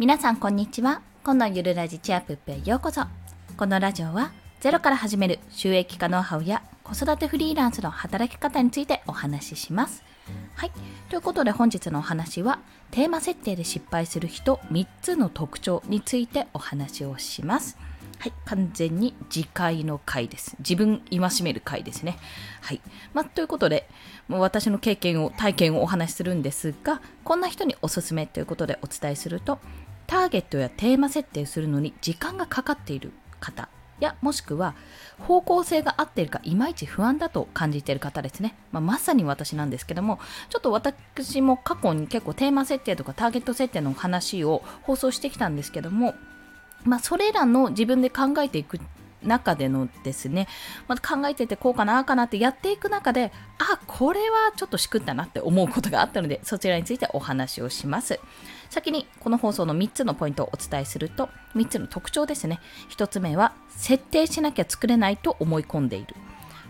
皆さんこんにちは今のゆるラジチアップへようこそこのラジオはゼロから始める収益化ノウハウや子育てフリーランスの働き方についてお話ししますはいということで本日のお話はテーマ設定で失敗する人3つの特徴についてお話をしますはい、完全に次回の回です。自分戒める回ですね。はい。まあ、ということで、もう私の経験を、体験をお話しするんですが、こんな人におすすめということでお伝えすると、ターゲットやテーマ設定するのに時間がかかっている方やもしくは方向性が合っているかいまいち不安だと感じている方ですね、まあ、まさに私なんですけどもちょっと私も過去に結構テーマ設定とかターゲット設定の話を放送してきたんですけどもまあ、それらの自分で考えていく中でのですね、まあ、考えててこうかなあかなってやっていく中であこれはちょっとしくったなって思うことがあったのでそちらについてお話をします。先にこの放送の3つのポイントをお伝えすると3つの特徴ですね1つ目は設定しなきゃ作れないと思い込んでいる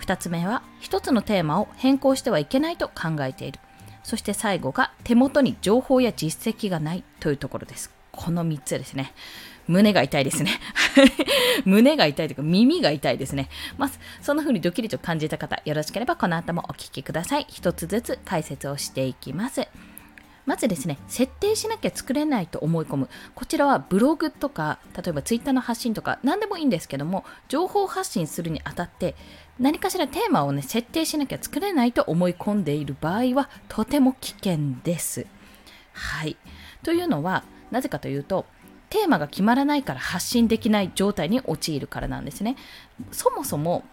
2つ目は1つのテーマを変更してはいけないと考えているそして最後が手元に情報や実績がないというところですこの3つですね胸が痛いですね。胸が痛いというか耳が痛いですね。まあ、そんな風にドキリと感じた方、よろしければこの後もお聞きください。一つずつ解説をしていきます。まずですね、設定しなきゃ作れないと思い込む。こちらはブログとか、例えばツイッターの発信とか、何でもいいんですけども、情報発信するにあたって、何かしらテーマをね、設定しなきゃ作れないと思い込んでいる場合は、とても危険です。はい。というのは、なぜかというと、テーマが決まらないから発信できない状態に陥るからなんですね。そもそも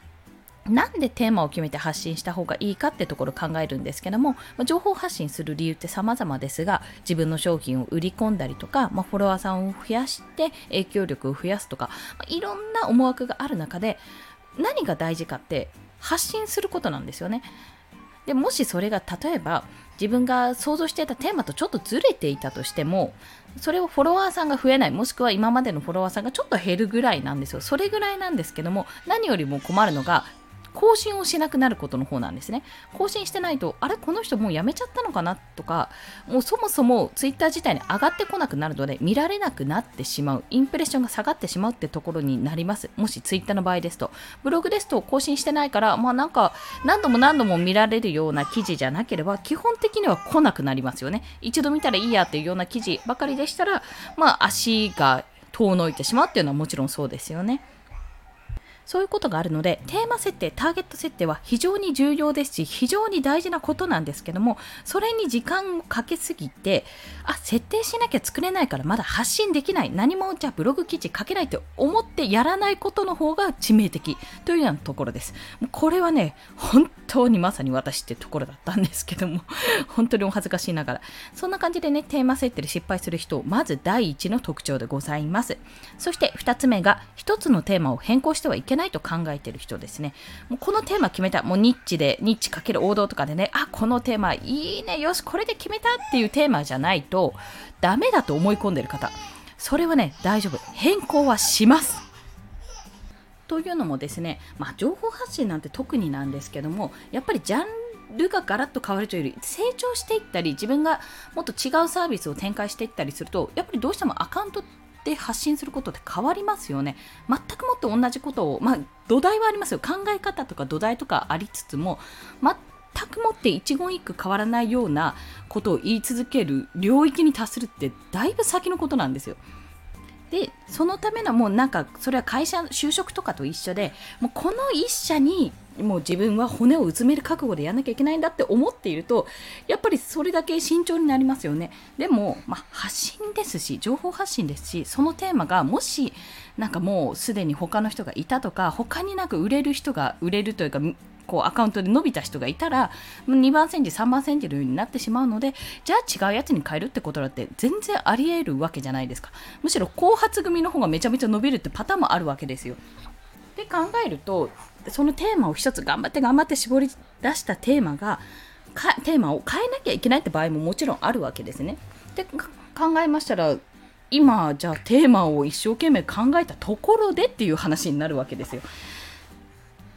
なんでテーマを決めて発信した方がいいかってところを考えるんですけども、ま情報発信する理由って様々ですが、自分の商品を売り込んだりとか、まあ、フォロワーさんを増やして影響力を増やすとか、まあ、いろんな思惑がある中で、何が大事かって発信することなんですよね。でもしそれが例えば自分が想像していたテーマとちょっとずれていたとしてもそれをフォロワーさんが増えないもしくは今までのフォロワーさんがちょっと減るぐらいなんですよそれぐらいなんですけども何よりも困るのが更新をしなくなることの方なんですね。更新してないと、あれこの人もう辞めちゃったのかなとか、もうそもそも Twitter 自体に上がってこなくなるので、見られなくなってしまう、インプレッションが下がってしまうってところになります。もし Twitter の場合ですと。ブログですと更新してないから、まあなんか何度も何度も見られるような記事じゃなければ、基本的には来なくなりますよね。一度見たらいいやっていうような記事ばかりでしたら、まあ足が遠のいてしまうっていうのはもちろんそうですよね。そういうことがあるのでテーマ設定ターゲット設定は非常に重要ですし非常に大事なことなんですけどもそれに時間をかけすぎてあ設定しなきゃ作れないからまだ発信できない何もじゃあブログ記事書けないと思ってやらないことの方が致命的というようなところです。これはね本当にまさに私ってところだったんですけども 本当にお恥ずかしいながら。そんな感じでねテーマ設定で失敗する人まず第一の特徴でございます。そして2つ目が1つのテーマを変更してはいけないと考えてる人ですね。もうこのテーマ決めた。もうニッチで、ニッチかける王道とかでね、あ、このテーマいいね、よし、これで決めたっていうテーマじゃないと、ダメだと思い込んでる方。それはね、大丈夫。変更はします。というのもですね、まあ、情報発信なんて特になんですけども、やっぱりジャンルがガラッと変わるというより成長していったり自分がもっと違うサービスを展開していったりするとやっぱりどうしてもアカウントって発信することって変わりますよね。全くもって同じことを、まあ、土台はありますよ。考え方とか土台とかありつつも、全くもって一言一句変わらないようなことを言い続ける領域に達するってだいぶ先のことなんですよ。でそのためのもうなんかそれは会社就職とかと一緒でもうこの一社にもう自分は骨をうずめる覚悟でやらなきゃいけないんだって思っているとやっぱりそれだけ慎重になりますよね。でも、まあ、発信ですし情報発信ですしそのテーマがもしなんかもうすでに他の人がいたとか他になんか売れる人が売れるというかこうアカウントで伸びた人がいたら2番煎じ3番煎じるようになってしまうのでじゃあ違うやつに変えるってことだって全然ありえるわけじゃないですか。むしろ後発組の方がめちゃめちゃ伸びるってパターンもあるわけですよ。で考えるとそのテーマを一つ頑張って頑張って絞り出したテーマがテーマを変えなきゃいけないって場合ももちろんあるわけですね。で考えましたら今じゃあテーマを一生懸命考えたところでっていう話になるわけですよ。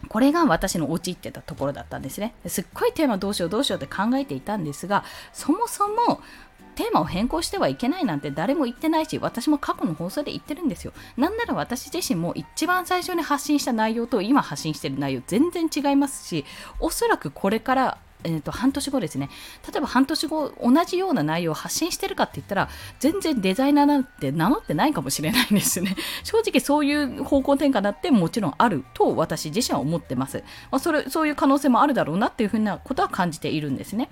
これが私の陥ってたところだったんですね。すっごいテーマどうしようどうしようって考えていたんですがそもそもテーマを変更してはいけないなんて誰も言ってないし私も過去の放送で言ってるんですよ。なんなら私自身も一番最初に発信した内容と今発信してる内容全然違いますしおそらくこれからえー、と半年後ですね。例えば半年後同じような内容を発信してるかって言ったら全然デザイナーなんて名乗ってないかもしれないんですね。正直そういう方向転換だってもちろんあると私自身は思ってます、まあ、それそういう可能性もあるだろうなっていうふうなことは感じているんですね。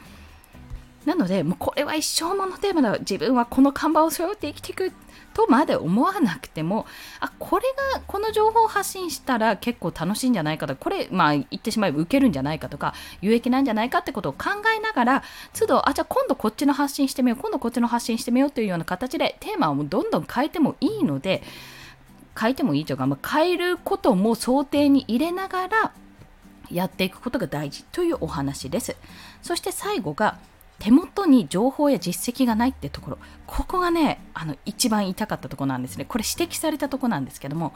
なのでもうこれは一生ものテーマだ自分はこの看板を背負って生きていくとまで思わなくてもあこれがこの情報を発信したら結構楽しいんじゃないかとこれまあ言ってしまえば受けるんじゃないかとか有益なんじゃないかってことを考えながら都度あじゃあ今度こっちの発信してみよう今度こっちの発信してみようというような形でテーマをどんどん変えてもいいので変えてもいいというか、まあ、変えることも想定に入れながらやっていくことが大事というお話です。そして最後が手元に情報や実績がないってところ。ここがねあの一番痛かったところなんですね。これ指摘されたとこなんですけども、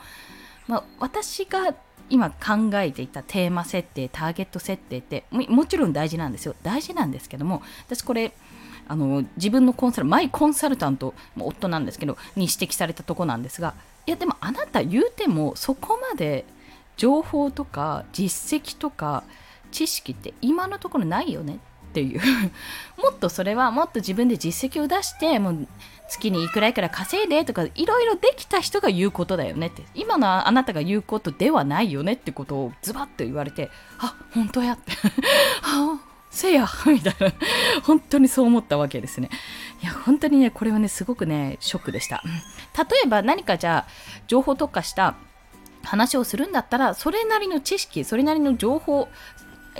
まあ、私が今考えていたテーマ設定ターゲット設定ってもちろん大事なんですよ。大事なんですけども私これあの自分のコンサルマイコンサルタント夫なんですけどに指摘されたとこなんですがいやでもあなた言うてもそこまで情報とか実績とか知識って今のところないよねっていう。もっとそれはもっと自分で実績を出してもう月にいくらいくら稼いでとかいろいろできた人が言うことだよねって。今のあなたが言うことではないよねってことをズバッと言われてあ本当やって。あせや。みたいな。本当にそう思ったわけですね。いや本当にねこれはねすごくねショックでした。例えば何かじゃあ情報特化した話をするんだったらそれなりの知識それなりの情報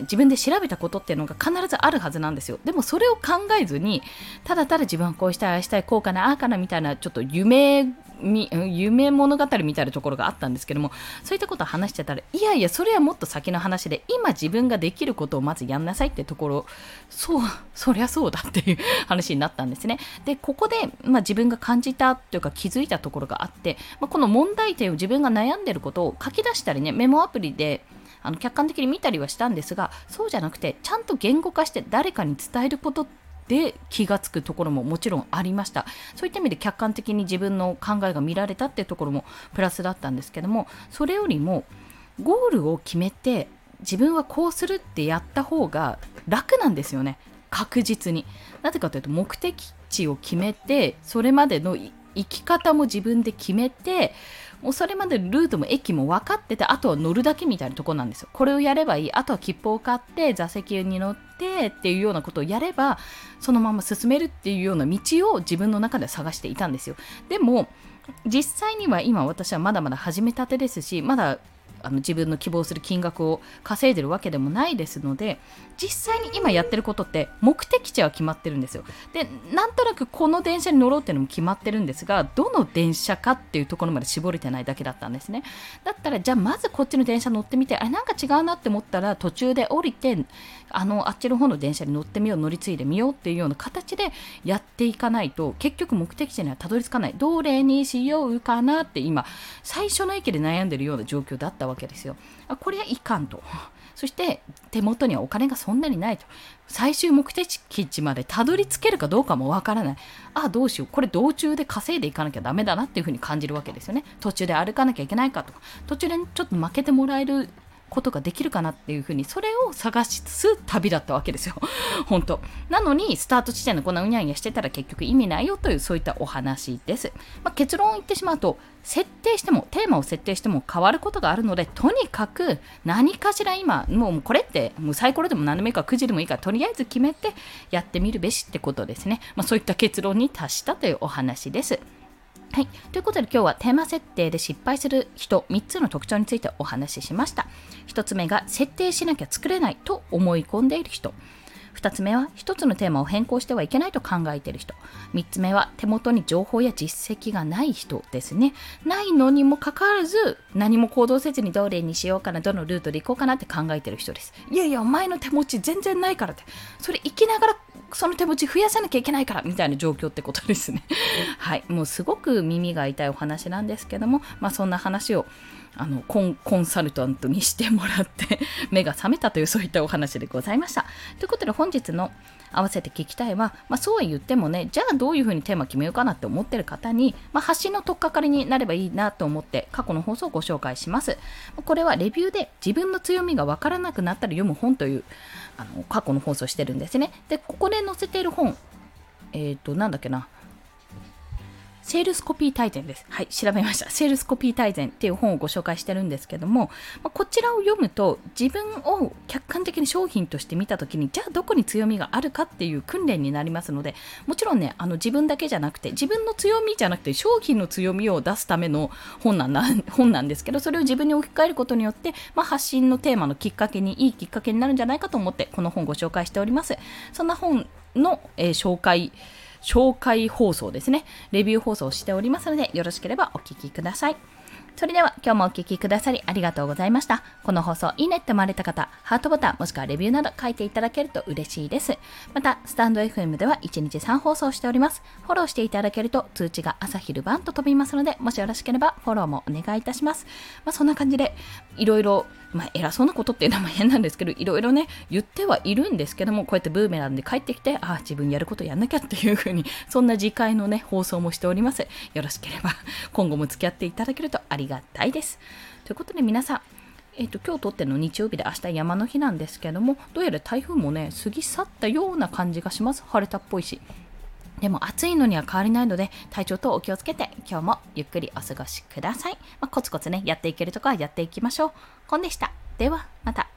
自分で調べたことっていうのが必ずあるはずなんですよ。でもそれを考えずにただただ自分はこうしたいあしたいこうかなああかなみたいなちょっと夢夢物語みたいなところがあったんですけどもそういったことを話してたらいやいやそれはもっと先の話で今自分ができることをまずやんなさいってところそうそりゃそうだっていう 話になったんですね。でここで、まあ、自分が感じたというか気づいたところがあって、まあ、この問題点を自分が悩んでることを書き出したりねメモアプリであの客観的に見たりはしたんですがそうじゃなくてちゃんと言語化して誰かに伝えることで気がつくところももちろんありました。そういった意味で客観的に自分の考えが見られたっていうところもプラスだったんですけどもそれよりもゴールを決めて自分はこうするってやった方が楽なんですよね。確実に。なぜかというと目的地を決めてそれまでの生き方も自分で決めてもうそれまでルートも駅も分かっててあとは乗るだけみたいなとこなんですよ。これをやればいいあとは切符を買って座席に乗ってっていうようなことをやればそのまま進めるっていうような道を自分の中で探していたんですよ。でも実際には今私はまだまだ始めたてですしまだあの自分の希望する金額を稼いでるわけでもないですので実際に今やってることって目的地は決まってるんですよ。でなんとなくこの電車に乗ろうっていうのも決まってるんですがどの電車かっていうところまで絞れてないだけだったんですね。だったらじゃあまずこっちの電車乗ってみてあれなんか違うなって思ったら途中で降りてあのあっちの方の電車に乗ってみよう乗り継いでみようっていうような形でやっていかないと結局目的地にはたどり着かない。どれにしようかなって今最初の駅で悩んでるような状況だったわけですよ。あこれはいかんと。そして手元にはお金がそんなにないと。最終目的地までたどり着けるかどうかもわからない。ああどうしよう。これ道中で稼いでいかなきゃダメだなっていうふうに感じるわけですよね。途中で歩かなきゃいけないかとか。途中でちょっと負けてもらえることができるかなっていうふうにそれを探しつつ旅だったわけですよ。本当。なのにスタート地点でこんなうにゃうにゃしてたら結局意味ないよというそういったお話です、まあ、結論を言ってしまうと設定してもテーマを設定しても変わることがあるのでとにかく何かしら今もうこれってもうサイコロでも何でもいいかくじでもいいからとりあえず決めてやってみるべしってことですね、まあ、そういった結論に達したというお話です。はい。ということで今日はテーマ設定で失敗する人3つの特徴についてお話ししました。1つ目が設定しなきゃ作れないと思い込んでいる人。2つ目は1つのテーマを変更してはいけないと考えている人。3つ目は手元に情報や実績がない人ですね。ないのにもかかわらず何も行動せずにどれにしようかなどのルートで行こうかなって考えている人です。いやいやお前の手持ち全然ないからって。それ生きながらその手持ち増やさなきゃいけないからみたいな状況ってことですね。はい、もうすごく耳が痛いお話なんですけども、まあ、そんな話をあのコンコンサルタントにしてもらって 目が覚めたというそういったお話でございました。ということで本日の合わせて聞きたいは、まあ、そうは言ってもねじゃあどういうふうにテーマ決めようかなって思ってる方に、まあ、発信の取っかかりになればいいなと思って過去の放送をご紹介します。これはレビューで自分の強みがわからなくなったら読む本というあの過去の放送してるんですね。でここで載せている本えっ、ー、となんだっけな。セールスコピー大全です。はい、調べました。セールスコピー大全っていう本をご紹介してるんですけども、ま、こちらを読むと自分を客観的に商品として見たときに、じゃあどこに強みがあるかっていう訓練になりますので、もちろんね、あの自分だけじゃなくて、自分の強みじゃなくて商品の強みを出すための本なんだ 本なんですけど、それを自分に置き換えることによって、まあ、発信のテーマのきっかけに、いいきっかけになるんじゃないかと思って、この本をご紹介しております。そんな本の、えー、紹介、紹介放送ですね。レビュー放送をしておりますので、よろしければお聴きください。それでは今日もお聴きくださりありがとうございました。この放送いいねって思われた方、ハートボタンもしくはレビューなど書いていただけると嬉しいです。また、スタンド FM では1日3放送しております。フォローしていただけると通知が朝昼晩と飛びますので、もしよろしければフォローもお願いいたします。まあ、そんな感じで、いろいろまあ、偉そうなことっていうのは変なんですけど、いろいろね、言ってはいるんですけども、こうやってブーメランで帰ってきて、ああ、自分やることやんなきゃっていうふうに、そんな次回のね、放送もしております。よろしければ、今後も付き合っていただけるとありがたいです。ということで皆さん、えーと、今日撮っての日曜日で明日山の日なんですけどもどうやら台風もね過ぎ去ったような感じがします晴れたっぽいしでも暑いのには変わりないので体調とお気をつけて今日もゆっくりお過ごしください、まあ、コツコツねやっていけるとこはやっていきましょう。コンでした。ではまた。